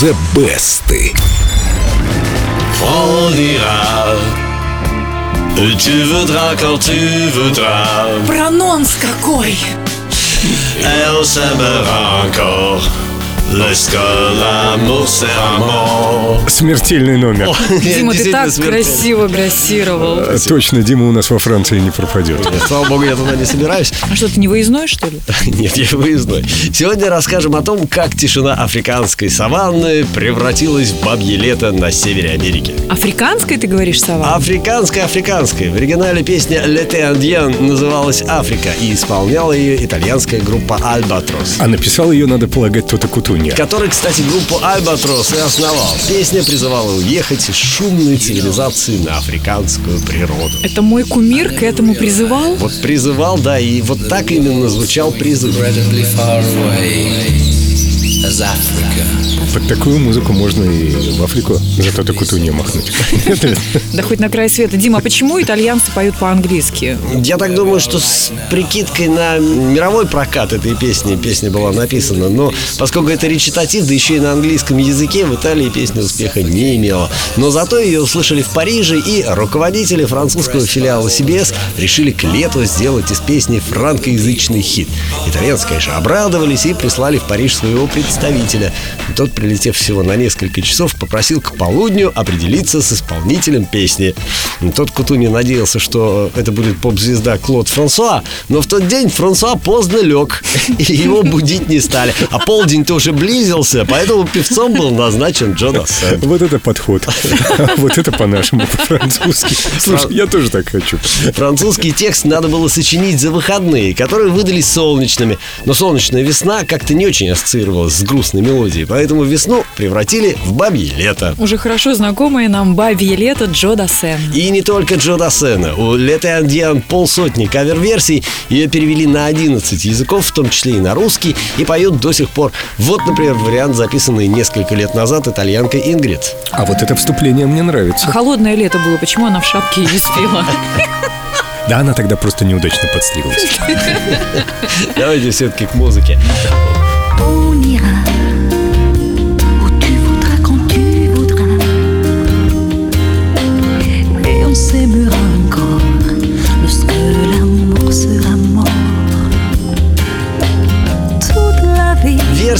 The Best. On ira où tu voudras quand tu voudras. Прононс какой! Et on s'aimera encore. Смертельный номер. Дима, ты так красиво грассировал. Э, Точно, Дима у нас во Франции не пропадет. Нет, Слава богу, я туда не собираюсь. А что, ты не выездной, что ли? Нет, я выездной. Сегодня расскажем о том, как тишина африканской саванны превратилась в бабье лето на севере Америки. Африканской, ты говоришь, сова? Африканская, африканская. В оригинале песня «Лете Андьен» называлась «Африка» и исполняла ее итальянская группа «Альбатрос». А написал ее, надо полагать, Тота Кутунья. Который, кстати, группу «Альбатрос» и основал. Песня призывала уехать из шумной цивилизации на африканскую природу. Это мой кумир к этому призывал? Вот призывал, да, и вот так именно звучал призыв. As Africa. Под такую музыку можно и в Африку за Тота Кутунья махнуть. Да хоть на край света. Дима, а почему итальянцы поют по-английски? Я так думаю, что с прикидкой на мировой прокат этой песни песня была написана. Но поскольку это речитатив, да еще и на английском языке, в Италии песня успеха не имела. Но зато ее услышали в Париже, и руководители французского филиала CBS решили к лету сделать из песни франкоязычный хит. Итальянцы, конечно, обрадовались и прислали в Париж своего представителя. Тот, прилетев всего на несколько часов, попросил к полудню определиться с исполнителем песни. Тот Кутуни надеялся, что это будет поп-звезда Клод Франсуа, но в тот день Франсуа поздно лег, и его будить не стали. А полдень-то уже близился, поэтому певцом был назначен Джо Дассен. Вот это подход. Вот это по-нашему, по-французски. Слушай, я тоже так хочу. Французский текст надо было сочинить за выходные, которые выдались солнечными. Но солнечная весна как-то не очень ассоциировалась с грустной мелодией, поэтому весну превратили в бабье лето. Уже хорошо знакомое нам бабье лето Джо Дассен. И не только Джо Дассена. У Лето Андиан полсотни кавер-версий. Ее перевели на 11 языков, в том числе и на русский, и поют до сих пор. Вот, например, вариант, записанный несколько лет назад итальянкой Ингрид. А вот это вступление мне А нравится. холодное лето было, почему она в шапке и не спела? Да, она тогда просто неудачно подстриглась. Давайте все-таки к музыке. On ira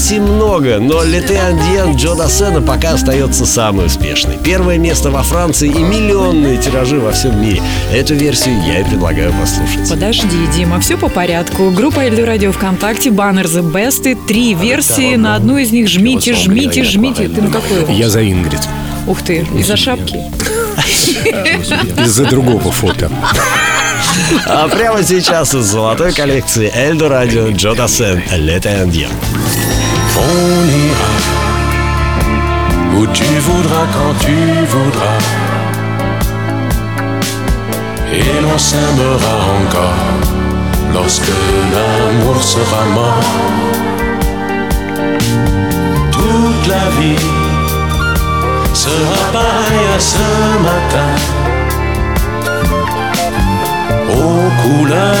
Версий много, но Лете Андиен Джо Дассена пока остается самой успешной. Первое место во Франции и миллионные тиражи во всем мире. Эту версию я и предлагаю послушать. Подожди, Дима, все по порядку. Группа Эльду Радио ВКонтакте, баннер The Best, и три версии. На одну из них жмите, жмите, жмите. Ты на какую? Я за Ингрид. Ух ты, из-за шапки. Из-за другого фото. А прямо сейчас из золотой коллекции Эльдо Радио Джо Дассен Лете Андиен. On ira où tu voudras quand tu voudras. Et l'on s'aimera encore lorsque l'amour sera mort. Toute la vie sera pareille à ce matin. Aux couleurs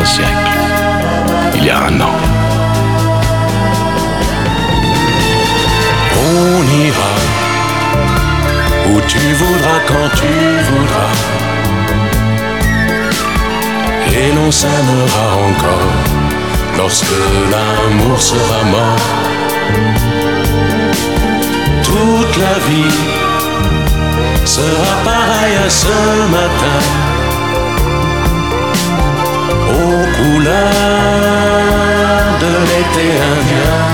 un siècle, il y a un an. On ira où tu voudras quand tu voudras. Et l'on s'aimera encore lorsque l'amour sera mort. Toute la vie sera pareille à ce matin de l'été indien.